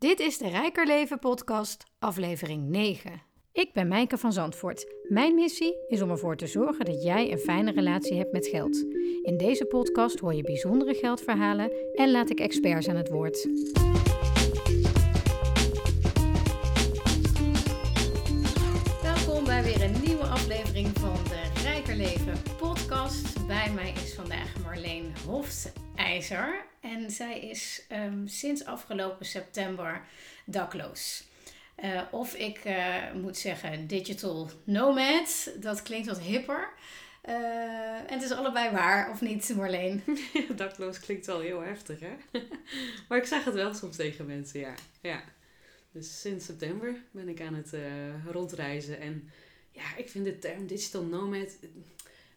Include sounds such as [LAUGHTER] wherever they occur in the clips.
Dit is de Rijker Leven podcast, aflevering 9. Ik ben Mijke van Zandvoort. Mijn missie is om ervoor te zorgen dat jij een fijne relatie hebt met geld. In deze podcast hoor je bijzondere geldverhalen en laat ik experts aan het woord. Welkom bij weer een nieuwe aflevering van de Rijker Leven podcast. Bij mij is vandaag Marleen En zij is ehm, sinds afgelopen september dakloos. Uh, of ik uh, moet zeggen digital nomad. Dat klinkt wat hipper. Uh, en het is allebei waar, of niet Marleen? [LAUGHS] dakloos klinkt wel heel heftig, hè? [LAUGHS] maar ik zeg het wel soms tegen mensen, ja. ja. Dus sinds september ben ik aan het rondreizen. En ja, ik vind de term digital nomad...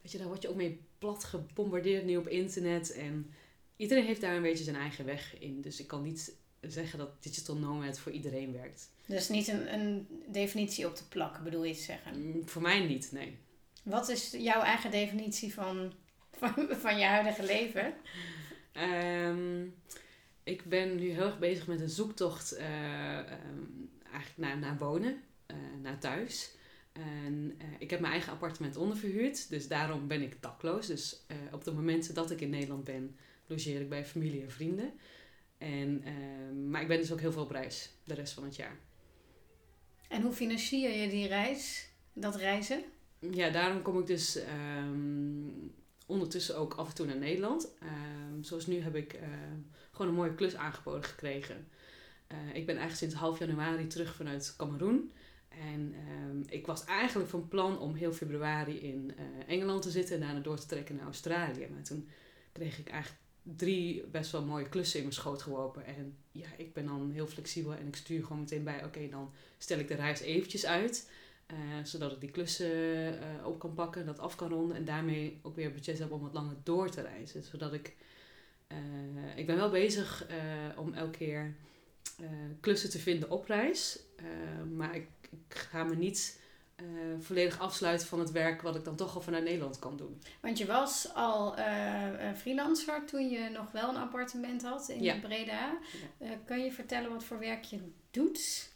Weet je, daar word je ook mee plat gebombardeerd nu op internet. En iedereen heeft daar een beetje zijn eigen weg in. Dus ik kan niet zeggen dat digital nomad voor iedereen werkt. Dus niet een, een definitie op te plakken, bedoel je te zeggen? Mm, voor mij niet, nee. Wat is jouw eigen definitie van, van, van je huidige leven? Um, ik ben nu heel erg bezig met een zoektocht uh, um, eigenlijk naar, naar wonen, uh, naar thuis. En uh, ik heb mijn eigen appartement onderverhuurd, dus daarom ben ik dakloos. Dus op de momenten dat ik in Nederland ben, logeer ik bij familie en vrienden. En, uh, maar ik ben dus ook heel veel op reis de rest van het jaar. En hoe financier je die reis, dat reizen? Ja, daarom kom ik dus um, ondertussen ook af en toe naar Nederland. Um, zoals nu heb ik uh, gewoon een mooie klus aangeboden gekregen. Uh, ik ben eigenlijk sinds half januari terug vanuit Cameroen. En um, ik was eigenlijk van plan om heel februari in uh, Engeland te zitten en daarna door te trekken naar Australië. Maar toen kreeg ik eigenlijk drie best wel mooie klussen in mijn schoot geworpen. En ja, ik ben dan heel flexibel en ik stuur gewoon meteen bij, oké, dan stel ik de reis eventjes uit. Uh, zodat ik die klussen uh, op kan pakken, dat af kan ronden en daarmee ook weer budget heb om wat langer door te reizen. Zodat ik, uh, ik ben wel bezig om elke keer klussen te vinden op reis. maar ik, ik ga me niet uh, volledig afsluiten van het werk wat ik dan toch al vanuit Nederland kan doen. Want je was al uh, freelancer toen je nog wel een appartement had in ja. Breda. Ja. Uh, kan je vertellen wat voor werk je doet?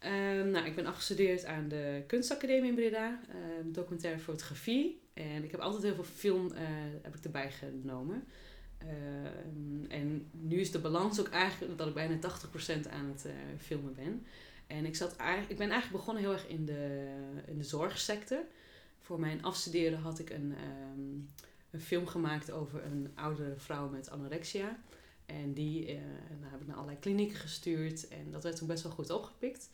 Um, nou, ik ben afgestudeerd aan de kunstacademie in Breda, ehm, documentaire fotografie. En ik heb altijd heel veel film heb ik erbij genomen. Ehm, en nu is de balans ook eigenlijk dat ik bijna 80% aan het filmen ben. En ik, zat ik ben eigenlijk begonnen heel erg in de, in de zorgsector. Voor mijn afstuderen had ik een, um, een film gemaakt over een oudere vrouw met anorexia. En die uh, heb ik naar allerlei klinieken gestuurd. En dat werd toen best wel goed opgepikt.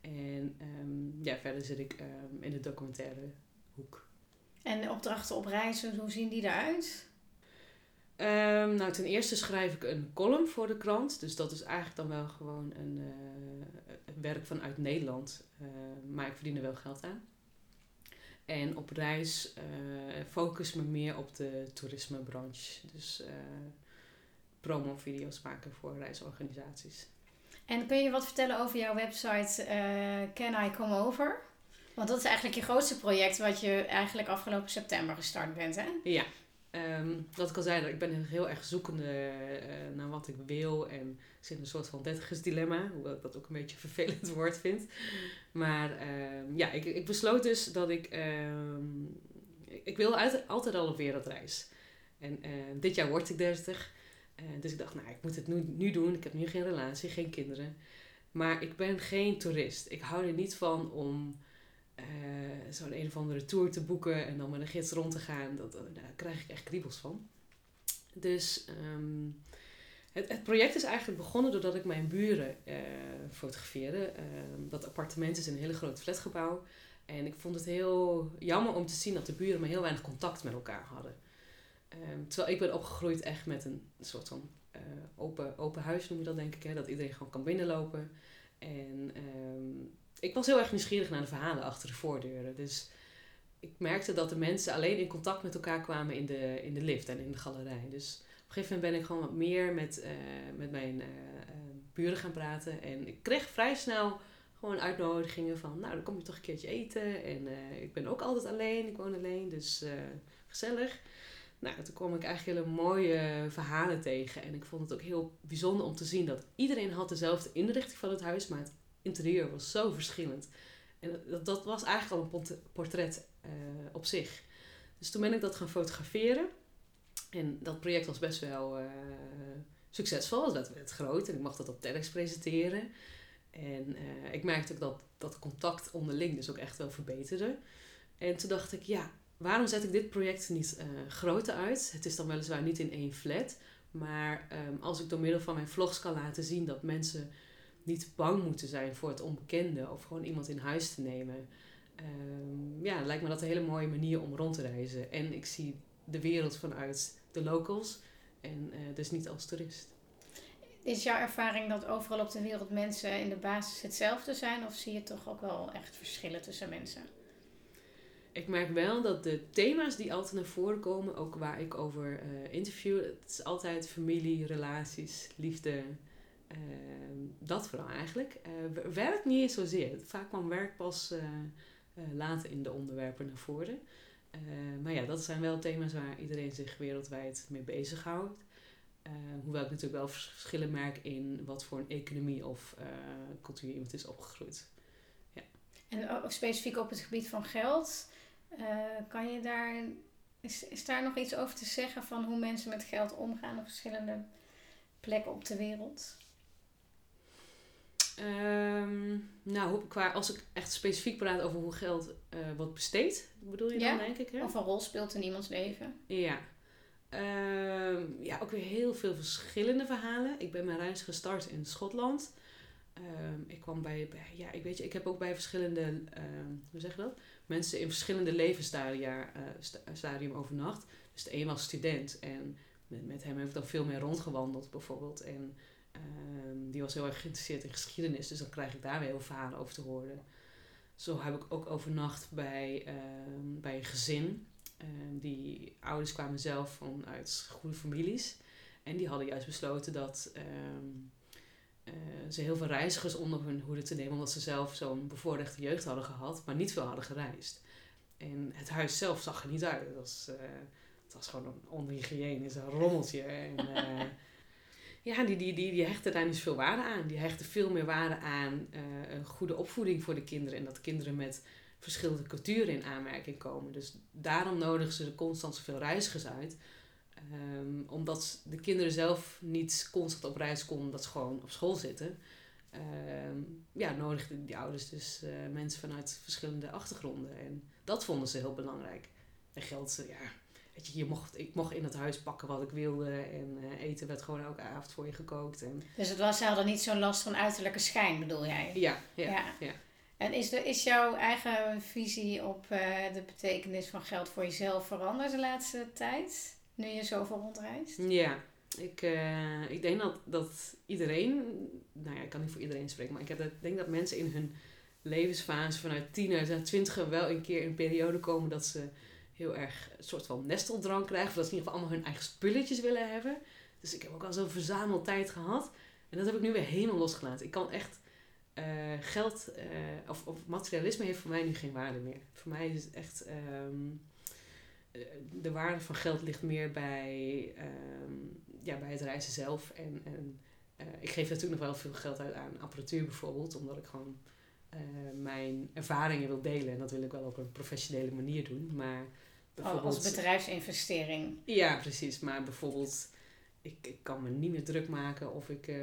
En um, ja, verder zit ik um, in de documentaire hoek. En opdrachten op reizen, hoe zien die eruit? Um, nou, ten eerste schrijf ik een column voor de krant. Dus dat is eigenlijk dan wel gewoon een uh, werk vanuit Nederland. Uh, maar ik verdien er wel geld aan. En op reis uh, focus me meer op de toerismebranche. Dus promo-video's maken voor reisorganisaties. En kun je wat vertellen over jouw website Can I Come Over? Want dat is eigenlijk je grootste project wat je eigenlijk afgelopen september gestart bent, hè? Ja, Um, wat ik al zei, ik ben heel erg zoekende uh, naar wat ik wil. En zit in een soort van dertigersdilemma. Hoewel dat ook een beetje een [LAUGHS] vervelend woord vind. Maar um, ja, ik, ik besloot dus dat ik... Um, ik wil altijd al op wereldreis. En uh, dit jaar word ik 30. Uh, dus ik dacht, nou, ik moet het nu, nu doen. Ik heb nu geen relatie, geen kinderen. Maar ik ben geen toerist. Ik hou er niet van om uh, zo'n een of andere tour te boeken en dan met een gids rond te gaan, dat, daar krijg ik echt kriebels van. Dus um, het, het project is eigenlijk begonnen doordat ik mijn buren uh, fotografeerde. Uh, dat appartement is een hele groot flatgebouw. En ik vond het heel jammer om te zien dat de buren maar heel weinig contact met elkaar hadden. Um, terwijl ik ben opgegroeid echt met een soort van open, open huis, noem je dat denk ik. Hè? Dat iedereen gewoon kan binnenlopen. En ik was heel erg nieuwsgierig naar de verhalen achter de voordeuren. Dus ik merkte dat de mensen alleen in contact met elkaar kwamen in de, in de lift en in de galerij. Dus op een gegeven moment ben ik gewoon wat meer met, uh, met mijn uh, buren gaan praten. En ik kreeg vrij snel gewoon uitnodigingen van, nou dan kom je toch een keertje eten. En ik ben ook altijd alleen, ik woon alleen, dus gezellig. Nou, toen kwam ik eigenlijk hele mooie verhalen tegen. En ik vond het ook heel bijzonder om te zien dat iedereen had dezelfde inrichting van het huis, maar het interieur was zo verschillend. En dat, dat was eigenlijk al een portret uh, op zich. Dus toen ben ik dat gaan fotograferen. En dat project was best wel uh, succesvol. Dat werd groot en ik mocht dat op TEDx presenteren. En uh, ik merkte ook dat dat contact onderling dus ook echt wel verbeterde. En toen dacht ik, ja, waarom zet ik dit project niet uh, groter uit? Het is dan weliswaar niet in één flat. Maar um, als ik door middel van mijn vlogs kan laten zien dat mensen niet bang moeten zijn voor het onbekende of gewoon iemand in huis te nemen. Um, ja, lijkt me dat een hele mooie manier om rond te reizen. En ik zie de wereld vanuit de locals en uh, dus niet als toerist. Is jouw ervaring dat overal op de wereld mensen in de basis hetzelfde zijn? Of zie je toch ook wel echt verschillen tussen mensen? Ik merk wel dat de thema's die altijd naar voren komen, ook waar ik over uh, interview, het is altijd familie, relaties, liefde. Uh, dat vooral eigenlijk. Uh, werk niet eens zozeer. Vaak kwam werk pas later in de onderwerpen naar voren. maar ja, dat zijn wel thema's waar iedereen zich wereldwijd mee bezighoudt. Uh, hoewel ik natuurlijk wel verschillen merk in wat voor een economie of cultuur iemand is opgegroeid. Ja. En ook specifiek op het gebied van geld, kan je daar, is, is daar nog iets over te zeggen van hoe mensen met geld omgaan op verschillende plekken op de wereld? Um, nou, qua, als ik echt specifiek praat over hoe geld wordt besteed, bedoel je ja, dan denk ik? Hè? Of een rol speelt in iemands leven. Ja, Uh, ja, ook weer heel veel verschillende verhalen. Ik ben mijn reis gestart in Schotland. Uh, ik kwam bij, bij, ja, ik weet je, ik heb ook bij verschillende, uh, hoe zeg je dat? Mensen in verschillende levensstadia uh, stadium overnacht. Dus de een was student en met, met hem heb ik dan veel meer rondgewandeld bijvoorbeeld. En ehm, die was heel erg geïnteresseerd in geschiedenis, dus dan krijg ik daar weer heel veel over te horen. Zo heb ik ook overnacht bij, bij een gezin. Ehm, die ouders kwamen zelf vanuit goede families. En die hadden juist besloten dat uh, ze heel veel reizigers onder hun hoede te nemen. Omdat ze zelf zo'n bevoorrechte jeugd hadden gehad, maar niet veel hadden gereisd. En het huis zelf zag er niet uit. Het was, uh, het was gewoon een onhygiënisch rommeltje. En, uh, ja, die, die, die, die hechten daar niet veel waarde aan. Die hechten veel meer waarde aan een goede opvoeding voor de kinderen. En dat kinderen met verschillende culturen in aanmerking komen. Dus daarom nodigen ze constant zoveel reizigers uit. Um, omdat de kinderen zelf niet constant op reis konden, omdat ze gewoon op school zitten. Um, ja, nodigden die ouders dus uh, mensen vanuit verschillende achtergronden. En dat vonden ze heel belangrijk. En geld, ja, weet je, je mocht, ik mocht in het huis pakken wat ik wilde. En uh, eten werd gewoon elke avond voor je gekookt. En... Dus het was, ze hadden niet zo'n last van uiterlijke schijn, bedoel jij? Ja, ja, ja. ja. En is, de, is jouw eigen visie op uh, de betekenis van geld voor jezelf veranderd de laatste tijd? Nu je zoveel rondreist? Ja, ik, uh, ik denk dat, dat iedereen, nou ja, ik kan niet voor iedereen spreken, maar ik heb, denk dat mensen in hun levensfase vanuit tiener naar twintiger wel een keer in een periode komen dat ze heel erg een soort van nesteldrang krijgen. Of dat ze in ieder geval allemaal hun eigen spulletjes willen hebben. Dus ik heb ook al zo'n verzameltijd gehad. En dat heb ik nu weer helemaal losgelaten. Ik kan echt uh, geld uh, of, of, materialisme heeft voor mij nu geen waarde meer. Voor mij is het echt. Um, de waarde van geld ligt meer bij, um, ja, bij het reizen zelf. En, en ik geef natuurlijk nog wel veel geld uit aan apparatuur bijvoorbeeld, omdat ik gewoon mijn ervaringen wil delen. En dat wil ik wel op een professionele manier doen. Maar als bedrijfsinvestering. Ja, precies. Maar bijvoorbeeld, ik, ik kan me niet meer druk maken of ik uh,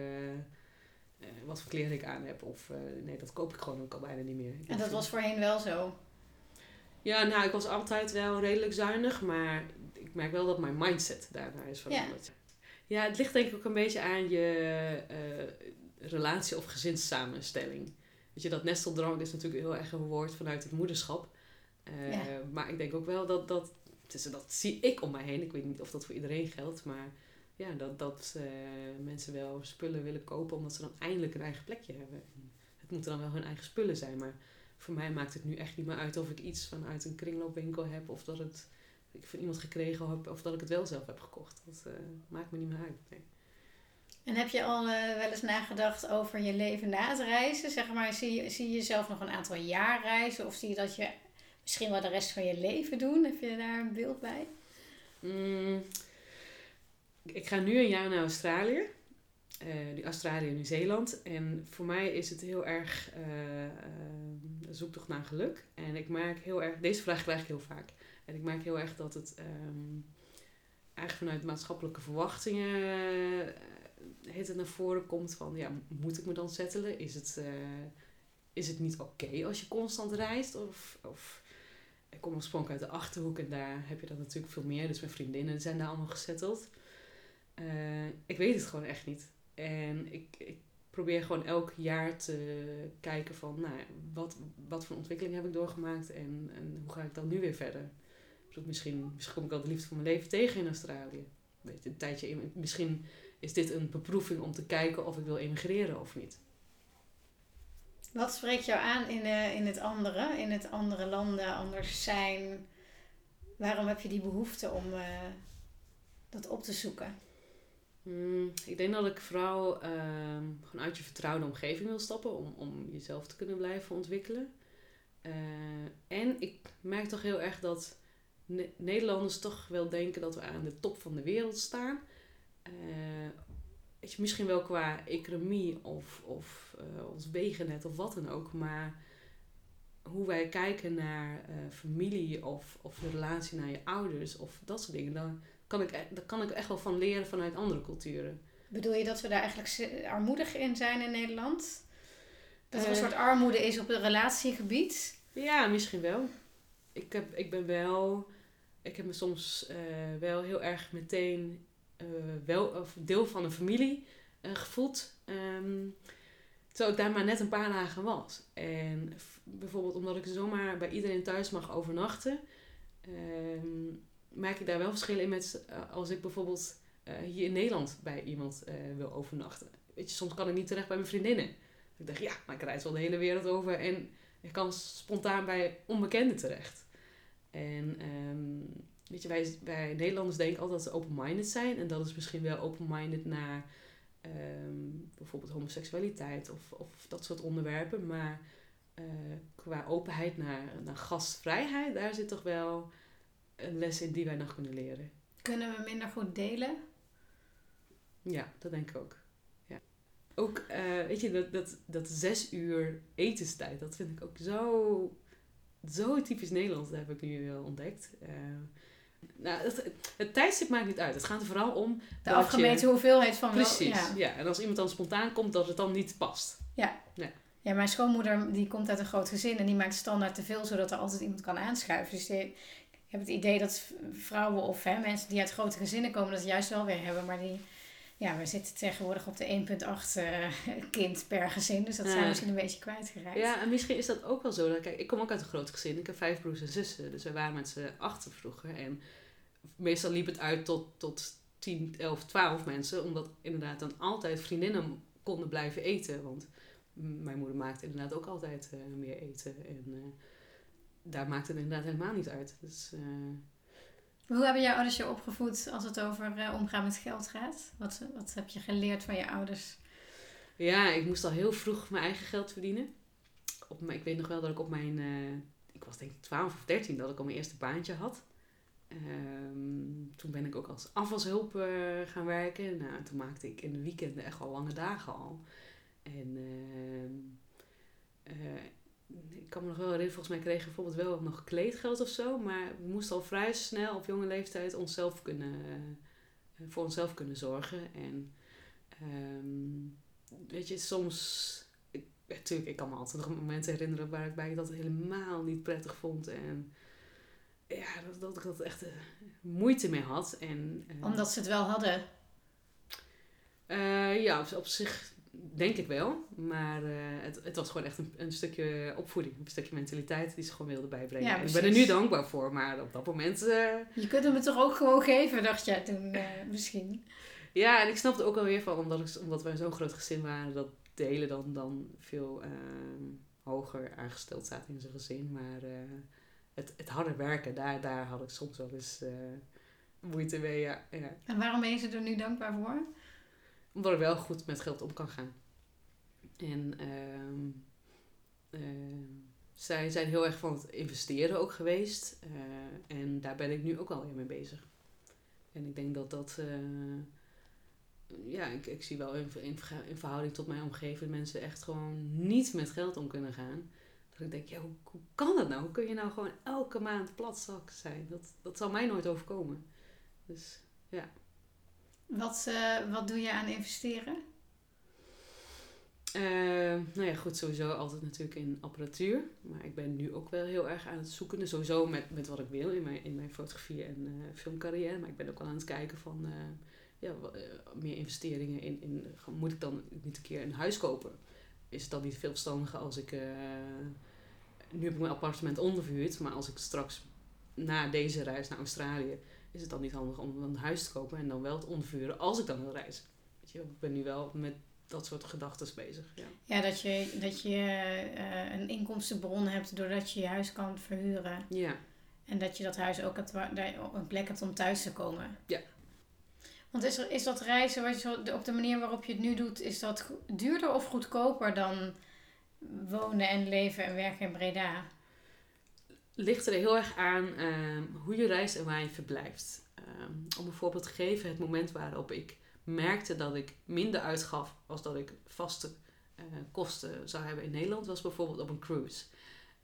wat voor kleren ik aan heb. Of uh, nee, dat koop ik gewoon ook al bijna niet meer. En dat was voorheen wel zo? Ja, nou, ik was altijd wel redelijk zuinig, maar ik merk wel dat mijn mindset daarna is veranderd. Ja. ja, het ligt denk ik ook een beetje aan je uh, relatie of gezinssamenstelling. Weet je, dat nesteldrang is natuurlijk heel erg een woord vanuit het moederschap. Ja. Maar ik denk ook wel dat dat, dus dat zie ik om mij heen. Ik weet niet of dat voor iedereen geldt, maar ja, dat, dat uh, mensen wel spullen willen kopen omdat ze dan eindelijk een eigen plekje hebben. Het moeten dan wel hun eigen spullen zijn, maar voor mij maakt het nu echt niet meer uit of ik iets vanuit een kringloopwinkel heb of dat het ik van iemand gekregen heb of dat ik het wel zelf heb gekocht. Dat uh, maakt me niet meer uit. Nee. En heb je al uh, wel eens nagedacht over je leven na het reizen? Zeg maar, zie je, zie je jezelf nog een aantal jaar reizen of zie je dat je misschien wel de rest van je leven doen? Heb je daar een beeld bij? Mm, ik ga nu een jaar naar Australië. Uh, Australië en Nieuw-Zeeland. En voor mij is het heel erg uh, zoektocht naar geluk. En ik merk heel erg, deze vraag krijg ik heel vaak. En ik merk heel erg dat het um, eigenlijk vanuit maatschappelijke verwachtingen het naar voren komt van, ja, moet ik me dan settelen? Is het, is het niet oké als je constant reist? Of, of ik kom oorspronkelijk uit de Achterhoek en daar heb je dat natuurlijk veel meer. Dus mijn vriendinnen zijn daar allemaal gesetteld. ik weet het gewoon echt niet. En ik, ik probeer gewoon elk jaar te kijken van, nou, wat, wat voor ontwikkeling heb ik doorgemaakt en, en hoe ga ik dan nu weer verder? Misschien, misschien kom ik al de liefde van mijn leven tegen in Australië. Een tijdje, misschien is dit een beproeving om te kijken of ik wil emigreren of niet. Wat spreekt jou aan in, uh, in het andere, in het andere landen anders zijn? Waarom heb je die behoefte om uh, dat op te zoeken? Mm, ik denk dat ik vooral uh, gewoon uit je vertrouwde omgeving wil stappen om, om jezelf te kunnen blijven ontwikkelen. Uh, en ik merk toch heel erg dat ne Nederlanders toch wel denken dat we aan de top van de wereld staan. Weet je, misschien wel qua economie of, of ons wegennet of wat dan ook, maar hoe wij kijken naar familie of, of de relatie naar je ouders of dat soort dingen, dan kan ik, e-, daar kan ik echt wel van leren vanuit andere culturen. Bedoel je dat we daar eigenlijk armoedig in zijn in Nederland? Dat er een eh. soort armoede is op het relatiegebied? Ja, misschien wel. Ik, heb, ik ben wel... Ik heb me soms uh, wel heel erg meteen wel, of deel van een familie gevoeld. Um, terwijl ik daar maar net een paar dagen was. En bijvoorbeeld omdat ik zomaar bij iedereen thuis mag overnachten... Um, merk ik daar wel verschillen in met uh, als ik bijvoorbeeld hier in Nederland bij iemand wil overnachten. Weet je, soms kan ik niet terecht bij mijn vriendinnen. Ik dacht, ja, maar ik reis wel de hele wereld over en ik kan spontaan bij onbekenden terecht. En um, weet je, wij, wij Nederlanders denken altijd dat ze open-minded zijn. En dat is misschien wel open-minded naar um, bijvoorbeeld homoseksualiteit of, of dat soort onderwerpen. Maar qua openheid naar, naar gastvrijheid, daar zit toch wel een les in die wij nog kunnen leren. Kunnen we minder goed delen? Ja, dat denk ik ook. Ja. Ook, uh, weet je, dat, dat, dat zes uur etenstijd, dat vind ik ook zo, zo typisch Nederlands. Dat heb ik nu uh, ontdekt. Uh, nou, het, het tijdstip maakt niet uit. Het gaat er vooral om... De afgemeten je, hoeveelheid van Precies, wel, ja. ja. En als iemand dan spontaan komt, dat het dan niet past. Ja. ja. Ja, mijn schoonmoeder die komt uit een groot gezin en die maakt standaard te veel, zodat er altijd iemand kan aanschuiven. Dus die, ik heb het idee dat vrouwen of hè, mensen die uit grote gezinnen komen, dat juist wel weer hebben. Maar die, ja, we zitten tegenwoordig op de 1,8 uh, eh, kind per gezin. Dus dat zijn we misschien een beetje kwijtgeraakt. Ja, en misschien is dat ook wel zo. Kijk, ik kom ook uit een groot gezin. Ik heb vijf broers en zussen. Dus we waren met z'n achter vroeger. En meestal liep het uit tot, tot 10, 11, 12 mensen. Omdat inderdaad dan altijd vriendinnen konden blijven eten. Want mijn moeder maakte inderdaad ook altijd uh, meer eten. En uh, daar maakt het inderdaad helemaal niet uit. Dus. Hoe hebben jouw ouders je opgevoed als het over uh, omgaan met geld gaat? Wat, wat heb je geleerd van je ouders? Ja, ik moest al heel vroeg mijn eigen geld verdienen. Op, ik weet nog wel dat ik op mijn, uh, ik was denk ik 12 of 13, dat ik al mijn eerste baantje had. Um, toen ben ik ook als afwashulp gaan werken. Nou, toen maakte ik in de weekenden echt al lange dagen al. En ehm, ik kan me nog wel herinneren, volgens mij kregen we bijvoorbeeld wel nog kleedgeld of zo. Maar we moesten al vrij snel op jonge leeftijd onszelf kunnen, uh, voor onszelf kunnen zorgen. En um, weet je, soms. Ik, natuurlijk, ik kan me altijd nog momenten herinneren waarbij ik dat helemaal niet prettig vond. En ja, dat, dat ik dat echt uh, moeite mee had. En, uh, Omdat ze het wel hadden? ja, op, op zich Denk ik wel. Maar uh, het, het was gewoon echt een, een stukje opvoeding. Een stukje mentaliteit die ze gewoon wilden bijbrengen. Ja, ik ben er nu dankbaar voor. Maar op dat moment... Uh, je kunt hem het toch ook gewoon geven, dacht jij toen uh, misschien. [LAUGHS] Ja, en ik snapte ook alweer van... Omdat, ik, omdat wij zo'n groot gezin waren... Dat delen dan, dan veel ehm, hoger aangesteld staat in zijn gezin. Maar het, het harde werken, daar, daar had ik soms wel eens moeite mee. Ja, ja. En waarom ben je ze er nu dankbaar voor? Omdat ik wel goed met geld om kan gaan. En uh, uh, zij zijn heel erg van het investeren ook geweest. Uh, en daar ben ik nu ook wel weer mee bezig. En ik denk dat dat, eh, ja, ik, zie wel in, in, in verhouding tot mijn omgeving mensen echt gewoon niet met geld om kunnen gaan. Dat ik denk, ja, hoe, hoe kan dat nou? Hoe kun je nou gewoon elke maand platzak zijn? Dat, dat zal mij nooit overkomen. Dus ja. Wat, uh, wat doe je aan investeren? Uh, nou ja, goed, sowieso altijd natuurlijk in apparatuur. Maar ik ben nu ook wel heel erg aan het zoeken. Dus sowieso met, met wat ik wil in mijn, in mijn fotografie en uh, filmcarrière. Maar ik ben ook wel aan het kijken van ja, meer investeringen in, in. Moet ik dan niet een keer een huis kopen? Is het dan niet veel verstandiger als ik. nu heb ik mijn appartement onderverhuurd. Maar als ik straks na deze reis naar Australië. Is het dan niet handig om een huis te kopen en dan wel te ondervuren als ik dan wil reizen? Weet je, ik ben nu wel met dat soort gedachten bezig. Ja, ja dat je, dat je uh, een inkomstenbron hebt doordat je je huis kan verhuren. Ja. En dat je dat huis ook hebt waar, een plek hebt om thuis te komen. Ja. Want is, er, is dat reizen wat je, op de manier waarop je het nu doet, is dat duurder of goedkoper dan wonen en leven en werken in Breda? Ligt er heel erg aan um, hoe je reist en waar je verblijft. Um, om een voorbeeld te geven, het moment waarop ik merkte dat ik minder uitgaf als dat ik vaste uh, kosten zou hebben in Nederland, was bijvoorbeeld op een cruise.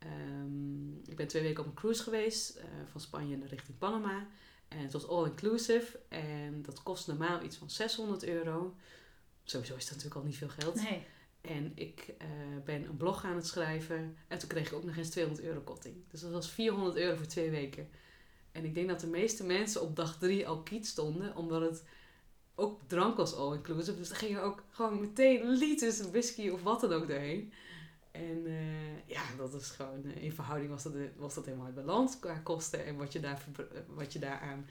Um, ik ben twee weken op een cruise geweest, uh, van Spanje naar richting Panama. En het was all inclusive en dat kost normaal iets van 600 euro. Sowieso is dat natuurlijk al niet veel geld. Nee. En ik uh, ben een blog aan het schrijven en toen kreeg ik ook nog eens 200 euro korting. Dus dat was 400 euro voor twee weken. En ik denk dat de meeste mensen op dag drie al kiet stonden, omdat het ook drank was all inclusive. Dus dan gingen ook gewoon meteen liters whisky of wat dan ook doorheen. En uh, ja, dat is gewoon, uh, in verhouding was dat, was dat helemaal uit balans qua kosten en wat je, daar, wat je daaraan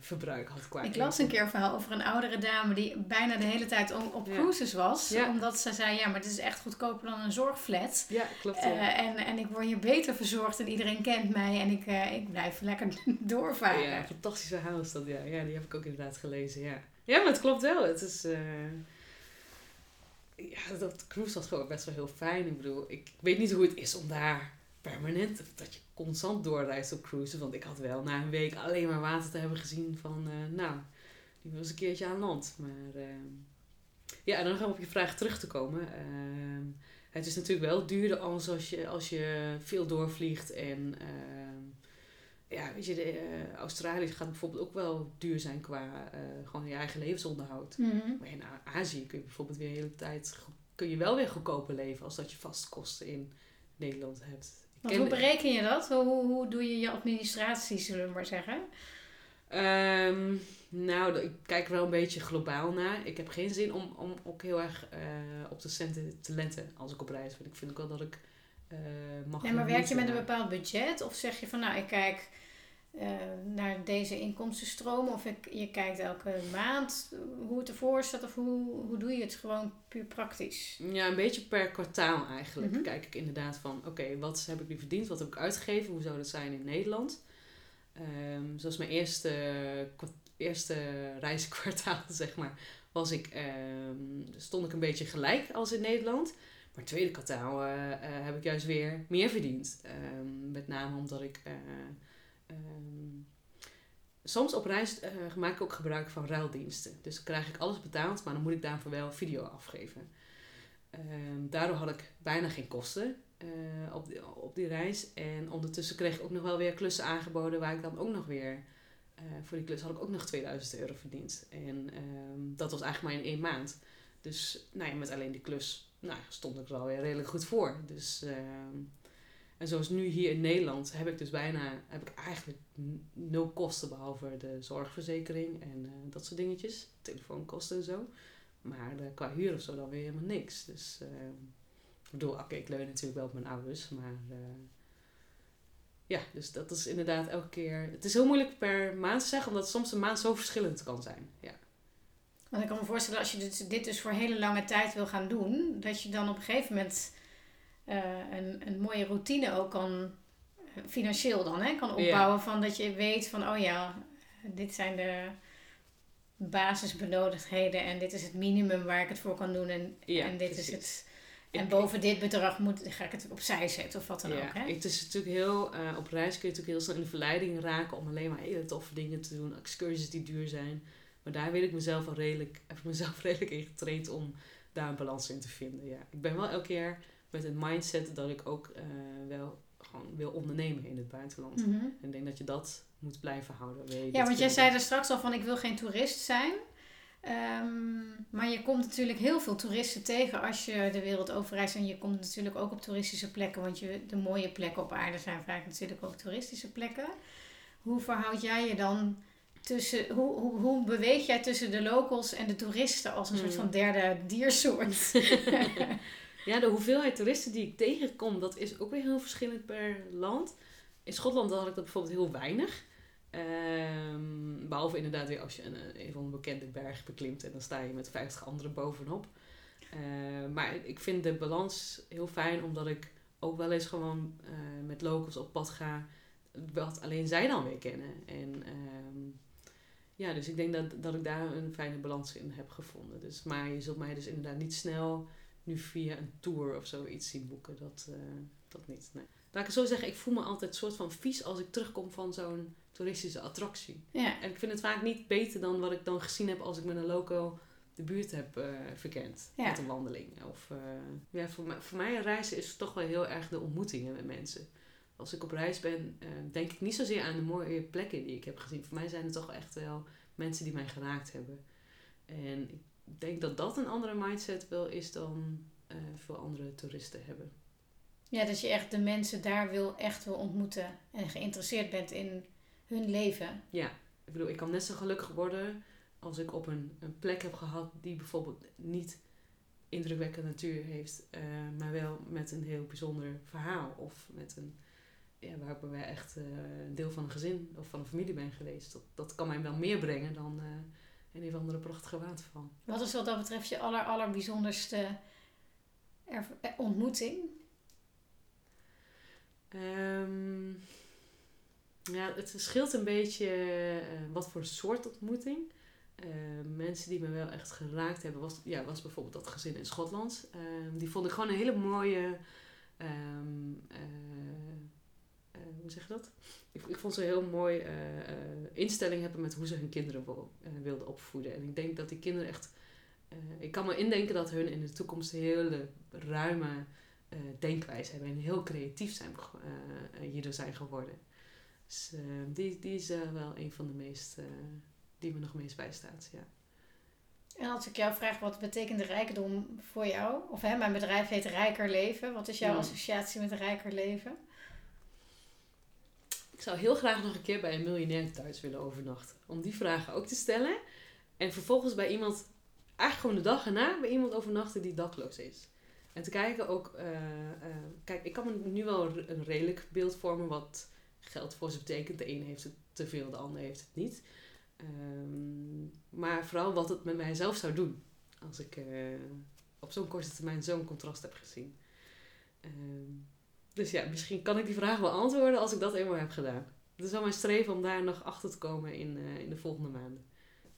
verbruik had qua Ik las een keer een verhaal over een oudere dame die bijna de hele tijd op, cruises was. Ja. Omdat ze zei, ja, maar het is echt goedkoper dan een zorgflat. Ja, klopt. Ja. en, en ik word hier beter verzorgd en iedereen kent mij en ik, ik blijf lekker [LAUGHS] doorvaren. Ja, fantastisch verhaal is dat, ja. Ja, die heb ik ook inderdaad gelezen, ja. Ja, maar het klopt wel. Het is... ja, dat cruise was gewoon best wel heel fijn. Ik bedoel, ik weet niet hoe het is om daar permanent, dat je constant doorreist op cruisen. Want ik had wel na een week alleen maar water te hebben gezien van, uh, nou, die was een keertje aan land. Maar uh, ja, en dan gaan we op je vraag terug te komen. Uh, het is natuurlijk wel duurder als, als, je, als je veel doorvliegt en ja, weet je, de, uh, Australië gaat bijvoorbeeld ook wel duur zijn qua gewoon je eigen levensonderhoud. Mm -hmm. Maar in Azië kun je bijvoorbeeld weer de hele tijd, kun je wel weer goedkoper leven als dat je vaste kosten in Nederland hebt. Want hoe bereken je dat? Hoe, hoe, doe je je administratie, zullen we maar zeggen? Um, nou, ik kijk wel een beetje globaal naar. Ik heb geen zin om, om ook heel erg uh, op de centen te letten als ik op reis ben. Ik vind ook wel dat ik uh, mag. Nee, maar werk je met een bepaald budget? Of zeg je van nou, ik kijk uh, naar deze inkomstenstroom? Of ik, je kijkt elke maand hoe het ervoor staat? Of hoe, hoe doe je het gewoon puur praktisch? Ja, een beetje per kwartaal eigenlijk. Mhm. Kijk ik inderdaad van oké, okay, wat heb ik nu verdiend? Wat heb ik uitgegeven? Hoe zou dat zijn in Nederland? Um, zoals mijn eerste, eerste reiskwartaal, [LAUGHS] zeg maar, was ik, um, stond ik een beetje gelijk als in Nederland. Maar het tweede kwartaal uh, uh, heb ik juist weer meer verdiend. Um, met name omdat ik uh, um, soms op reis maak ik ook gebruik van ruildiensten. Dus dan krijg ik alles betaald, maar dan moet ik daarvoor wel video afgeven. Um, daardoor had ik bijna geen kosten op, die, op die reis. En ondertussen kreeg ik ook nog wel weer klussen aangeboden waar ik dan ook nog weer... voor die klus had ik ook nog 2000 euro verdiend. En dat was eigenlijk maar in één maand. Dus nou ja, met alleen die klus nou, stond ik er wel weer redelijk goed voor. Dus, uh, en zoals nu hier in Nederland heb ik dus bijna, heb ik eigenlijk nul kosten behalve de zorgverzekering en uh, dat soort dingetjes. Telefoonkosten en zo. Maar uh, qua huur of zo dan weer helemaal niks. Dus ik bedoel, oké, ik leun natuurlijk wel op mijn ouders, maar ja, dus dat is inderdaad elke keer. Het is heel moeilijk per maand te zeggen, omdat soms een maand zo verschillend kan zijn. Ja. Want ik kan me voorstellen, als je dit dus voor hele lange tijd wil gaan doen, dat je dan op een gegeven moment uh, een, een mooie routine ook kan, financieel dan, hè, kan opbouwen. Ja. Van dat je weet van, oh ja, dit zijn de basisbenodigdheden en dit is het minimum waar ik het voor kan doen. En, ja, en dit precies. is het En boven dit bedrag moet, ga ik het opzij zetten of wat dan ja, ook. Hè? Het is natuurlijk heel, uh, op reis kun je natuurlijk heel snel in de verleiding raken om alleen maar hele toffe dingen te doen, excursies die duur zijn. Maar daar wil ik mezelf al redelijk, heb ik mezelf [LAUGHS] redelijk in getraind om daar een balans in te vinden. Ja. Ik ben wel elke keer met een mindset dat ik ook uh, wel gewoon wil ondernemen in het buitenland. Mhm. En ik denk dat je dat moet blijven houden. Ja, want jij zei er straks al van ik wil geen toerist zijn. Ehm, maar je komt natuurlijk heel veel toeristen tegen als je de wereld overreist. En je komt natuurlijk ook op toeristische plekken. Want je, de mooie plekken op aarde zijn vaak natuurlijk ook toeristische plekken. Hoe verhoud jij je dan tussen... Hoe, hoe, hoe beweeg jij tussen de locals en de toeristen als een soort Hmm. van derde diersoort? [LAUGHS] Ja, de hoeveelheid toeristen die ik tegenkom, dat is ook weer heel verschillend per land. In Schotland had ik dat bijvoorbeeld heel weinig. Ehm, behalve inderdaad weer als je een, een van de bekende berg beklimt en dan sta je met 50 anderen bovenop. Eh, maar ik vind de balans heel fijn omdat ik ook wel eens gewoon eh, met locals op pad ga, wat alleen zij dan weer kennen. En ehm, ja, dus ik denk dat, dat ik daar een fijne balans in heb gevonden. Dus, maar je zult mij dus inderdaad niet snel nu via een tour of zoiets zien boeken. Dat, eh, dat niet. Nee. Laat ik het zo zeggen, ik voel me altijd soort van vies als ik terugkom van zo'n toeristische attractie. ja. En ik vind het vaak niet beter dan wat ik dan gezien heb als ik met een loco de buurt heb eh, verkend. Ja. Met een wandeling. Of, eh, ja, voor, mij, voor mij reizen is toch wel heel erg de ontmoetingen met mensen. Als ik op reis ben, denk ik niet zozeer aan de mooie plekken die ik heb gezien. Voor mij zijn het toch echt wel mensen die mij geraakt hebben. En ik denk dat dat een andere mindset wel is dan eh, veel andere toeristen hebben. ja, dat je echt de mensen daar wil, echt wil ontmoeten. En geïnteresseerd bent in hun leven. Ja, ik bedoel, ik kan net zo gelukkig worden als ik op een, een plek heb gehad die bijvoorbeeld niet indrukwekkende natuur heeft, eh, maar wel met een heel bijzonder verhaal. Of met een, ja, waar ik bij echt een deel van een gezin of van een familie ben geweest. Dat, dat kan mij wel meer brengen dan een of andere prachtige waterval. Wat is wat dat betreft je aller, allerbijzonderste eh, ontmoeting? Ehm, ja, het verschilt een beetje eh, wat voor soort ontmoeting. Eh, mensen die me wel echt geraakt hebben, was, ja, was bijvoorbeeld dat gezin in Schotland. Ehm, die vond ik gewoon een hele mooie. ehm, eh, hoe zeg je dat? Ik, ik vond ze een heel mooi eh, eh, instelling hebben met hoe ze hun kinderen wil- eh, wilden opvoeden. En ik denk dat die kinderen echt. eh, ik kan me indenken dat hun in de toekomst een hele ruime eh, denkwijze hebben en heel creatief zijn, eh, eh, hierdoor zijn geworden. Dus eh, die, die is eh, wel een van de meest, eh, die me nog meest bijstaat. Ja. En als ik jou vraag, wat betekent de rijkdom voor jou? Of hè, mijn bedrijf heet Rijker Leven. Wat is jouw Ja. associatie met Rijker Leven? Zou heel graag nog een keer bij een miljonair thuis willen overnachten. Om die vragen ook te stellen. En vervolgens bij iemand, eigenlijk gewoon de dag erna, bij iemand overnachten die dakloos is. En te kijken ook, eh, eh, kijk, ik kan me nu wel een een redelijk beeld vormen wat geld voor ze betekent. De een heeft het te veel, de ander heeft het niet. Ehm, maar vooral wat het met mijzelf zou doen. Als ik eh, op zo'n korte termijn zo'n contrast heb gezien. Ehm, dus ja, misschien kan ik die vraag wel antwoorden als ik dat eenmaal heb gedaan. Het is wel mijn streven om daar nog achter te komen in, eh, in de volgende maanden.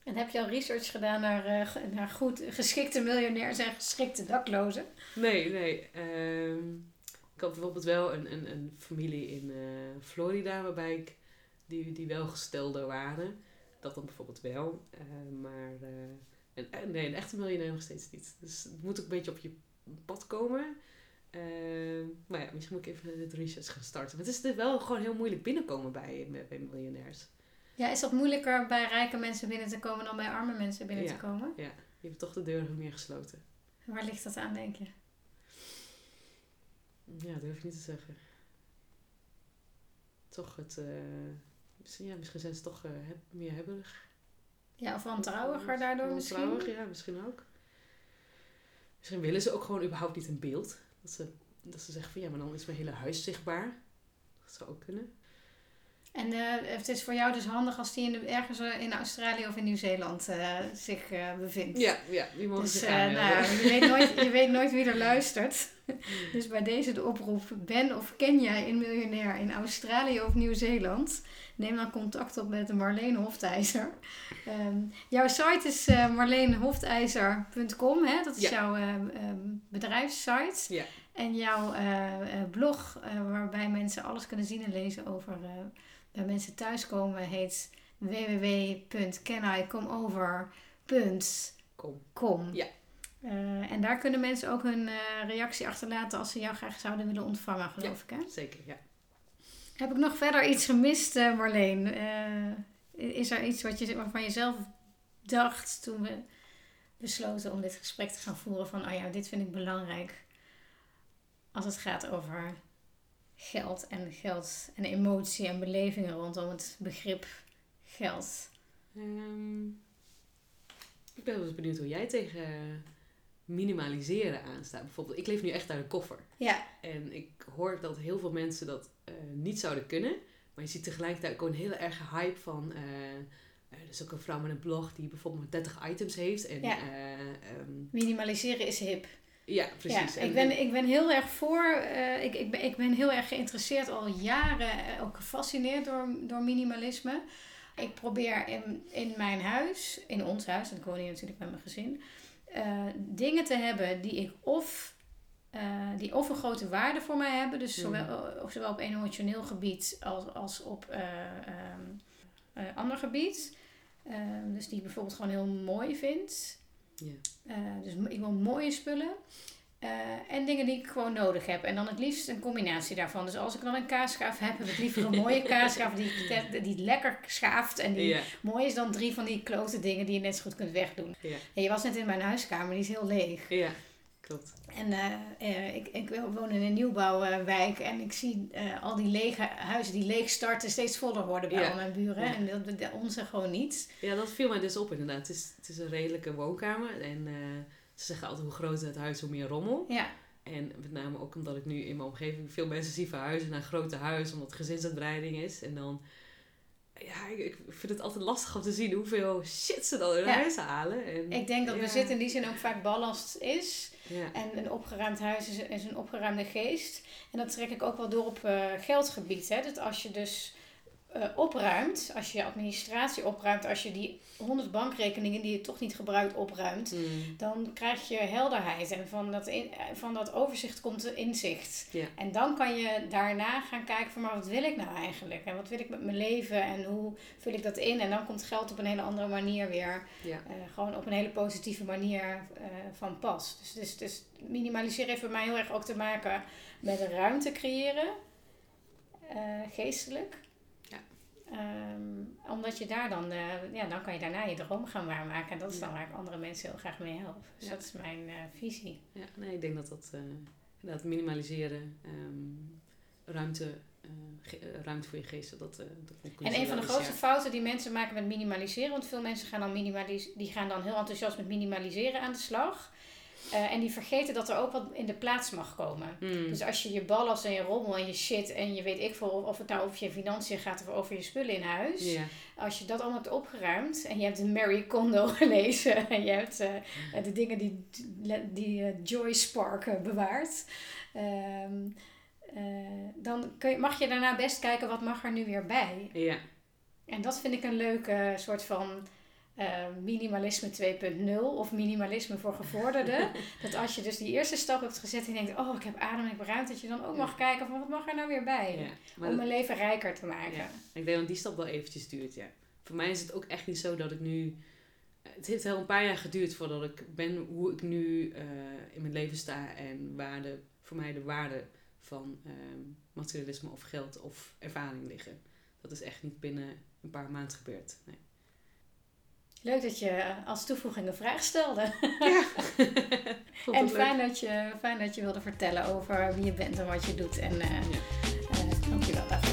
En heb je al research gedaan naar, ge- naar goed geschikte miljonairs en geschikte daklozen? Nee, nee. ehm, ik had bijvoorbeeld wel een, een, een familie in eh, Florida waarbij ik die, die welgestelde waren. Dat dan bijvoorbeeld wel. maar een, nee, een echte miljonair nog steeds niet. Dus het moet ook een beetje op je pad komen. Ehm, maar ja, misschien moet ik even het research gaan starten. Maar het is dus wel gewoon heel moeilijk binnenkomen bij, bij miljonairs. Ja, is dat moeilijker bij rijke mensen binnen te komen dan bij arme mensen binnen Ja. te komen? Je hebt toch de deuren meer gesloten. Waar ligt dat aan, denk je? Ja, dat durf ik niet te zeggen. Toch het... eh, misschien, ja, misschien zijn ze toch eh, heb, meer hebberig. Ja, of wantrouwiger daardoor misschien? Wantrouwig, ja, misschien ook. Misschien willen ze ook gewoon überhaupt niet een beeld. Dat ze, dat ze zeggen van ja, maar dan is mijn hele huis zichtbaar. Dat zou ook kunnen. En eh, het is voor jou dus handig als die in de, ergens eh, in Australië of in Nieuw-Zeeland eh, zich bevindt. Ja, ja die mogen Dus zich nou, je, weet nooit, je weet nooit wie er luistert. Dus bij deze de oproep: ben of ken jij een miljonair in Australië of Nieuw-Zeeland? Neem dan contact op met Marleen Hoftijzer. Ehm, jouw site is uh, marleenhoftijzer.com, hè? dat is Ja. jouw ehm, ehm, bedrijfssite. Ja. En jouw eh, eh, blog, waarbij mensen alles kunnen zien en lezen over bij mensen thuiskomen, heet www.canicomeover.com. Ja. Eh, en daar kunnen mensen ook hun eh, reactie achterlaten als ze jou graag zouden willen ontvangen, geloof ik. Hè? Zeker, ja. Heb ik nog verder iets gemist, eh, Marleen? Is er iets wat je, waarvan je zelf dacht toen we besloten om dit gesprek te gaan voeren? Van, oh ja, dit vind ik belangrijk als het gaat over geld en geld en emotie en belevingen rondom het begrip geld. Ehm, ik ben wel eens benieuwd hoe jij tegen minimaliseren aanstaat. Bijvoorbeeld, ik leef nu echt uit de koffer. Ja, En ik hoor dat heel veel mensen dat eh, niet zouden kunnen. Maar je ziet tegelijkertijd ook een hele erge hype van... eh, er is ook een vrouw met een blog die bijvoorbeeld maar 30 items heeft. En, Ja. eh, ehm, minimaliseren is hip. ja precies. Ja, ik, ben, ik ben heel erg voor. ik, ik, ben, ik ben heel erg geïnteresseerd al jaren, ook gefascineerd door, door minimalisme. Ik probeer in, in mijn huis, in ons huis, en ik woon hier natuurlijk met mijn gezin, eh, dingen te hebben die ik of. eh, die of een grote waarde voor mij hebben, dus zowel, of zowel op emotioneel gebied als, als op eh, ehm, eh, ander gebied. Ehm, dus die ik bijvoorbeeld gewoon heel mooi vind. Ja. Eh, dus ik wil mooie spullen. Eh, en dingen die ik gewoon nodig heb. En dan het liefst een combinatie daarvan. Dus als ik dan een kaasschaaf heb, heb ik liever een mooie [LAUGHS] kaasschaaf die, die lekker schaaft. En die mooi is dan drie van die klote dingen die je net zo goed kunt wegdoen. En je was net in mijn huiskamer, die is heel leeg. ja, klopt. En eh, eh, ik, ik woon in een nieuwbouwwijk en ik zie al die lege huizen die leeg starten steeds voller worden bij al mijn buren. En dat, dat, onze gewoon niet. Ja, dat viel mij dus op inderdaad. Het is, het is een redelijke woonkamer. En ze zeggen altijd hoe groter het huis, hoe meer rommel. Ja, En met name ook omdat ik nu in mijn omgeving veel mensen zie verhuizen naar grote huizen, omdat het gezinsuitbreiding is. En dan, ja, ik, ik vind het altijd lastig om te zien hoeveel shit ze dan in Ja. huis halen. En, ik denk dat ja, bezit in die zin ook vaak ballast is. Ja, En een opgeruimd huis is, is een opgeruimde geest. En dat trek ik ook wel door op eh, geldgebied. Hè? Dat als je dus eh, opruimt, als je je administratie opruimt, als je die 100 bankrekeningen die je toch niet gebruikt opruimt, Mm, dan krijg je helderheid. En van dat, in, eh, van dat overzicht komt er inzicht. En dan kan je daarna gaan kijken van, maar wat wil ik nou eigenlijk? En wat wil ik met mijn leven? En hoe vul ik dat in? En dan komt geld op een hele andere manier weer eh, gewoon op een hele positieve manier van pas. Dus, dus, dus minimaliseren heeft voor mij heel erg ook te maken met ruimte creëren, geestelijk. Ehm, omdat je daar dan, eh, ja, dan kan je daarna je droom gaan waarmaken. En dat is dan waar ik andere mensen heel graag mee help. Dus Ja. dat is mijn eh, visie. ja, nee, ik denk dat dat eh, inderdaad minimaliseren, ehm, ruimte, ruimte voor je geest, dat, dat, dat vond ik En een van de grootste ja. fouten die mensen maken met minimaliseren, want veel mensen gaan dan, minimalis die gaan dan heel enthousiast met minimaliseren aan de slag. Eh, en die vergeten dat er ook wat in de plaats mag komen. Mm, Dus als je je ballast en je rommel en je shit en je weet ik veel of het nou over je financiën gaat of over je spullen in huis. Als je dat allemaal hebt opgeruimd en je hebt de Mary Kondo [LAUGHS] gelezen en je hebt eh, de dingen die, die eh, Joy Spark bewaart. ehm, eh, dan je, mag je daarna best kijken wat mag er nu weer bij. ja, En dat vind ik een leuke soort van eh, minimalisme 2.0 of minimalisme voor gevorderden. [LAUGHS] dat als je dus die eerste stap hebt gezet en je denkt, oh ik heb adem en ik heb ruimte, dat je dan ook Ja. mag kijken van wat mag er nou weer bij. ja. Om dat- mijn leven rijker te maken. Ja. Ik denk dat die stap wel eventjes duurt, ja. Voor mij is het ook echt niet zo dat ik nu... Het heeft heel een paar jaar geduurd voordat ik ben hoe ik nu eh, in mijn leven sta. En waar de, voor mij de waarde van ehm, materialisme of geld of ervaring liggen. Dat is echt niet binnen een paar maanden gebeurd. Nee. Leuk dat je eh, als toevoeging een vraag stelde. Ja. [LAUGHS] En leuk. fijn dat, je, fijn dat je wilde vertellen over wie je bent en wat je doet. En eh Ja. eh, dank je wel daarvoor.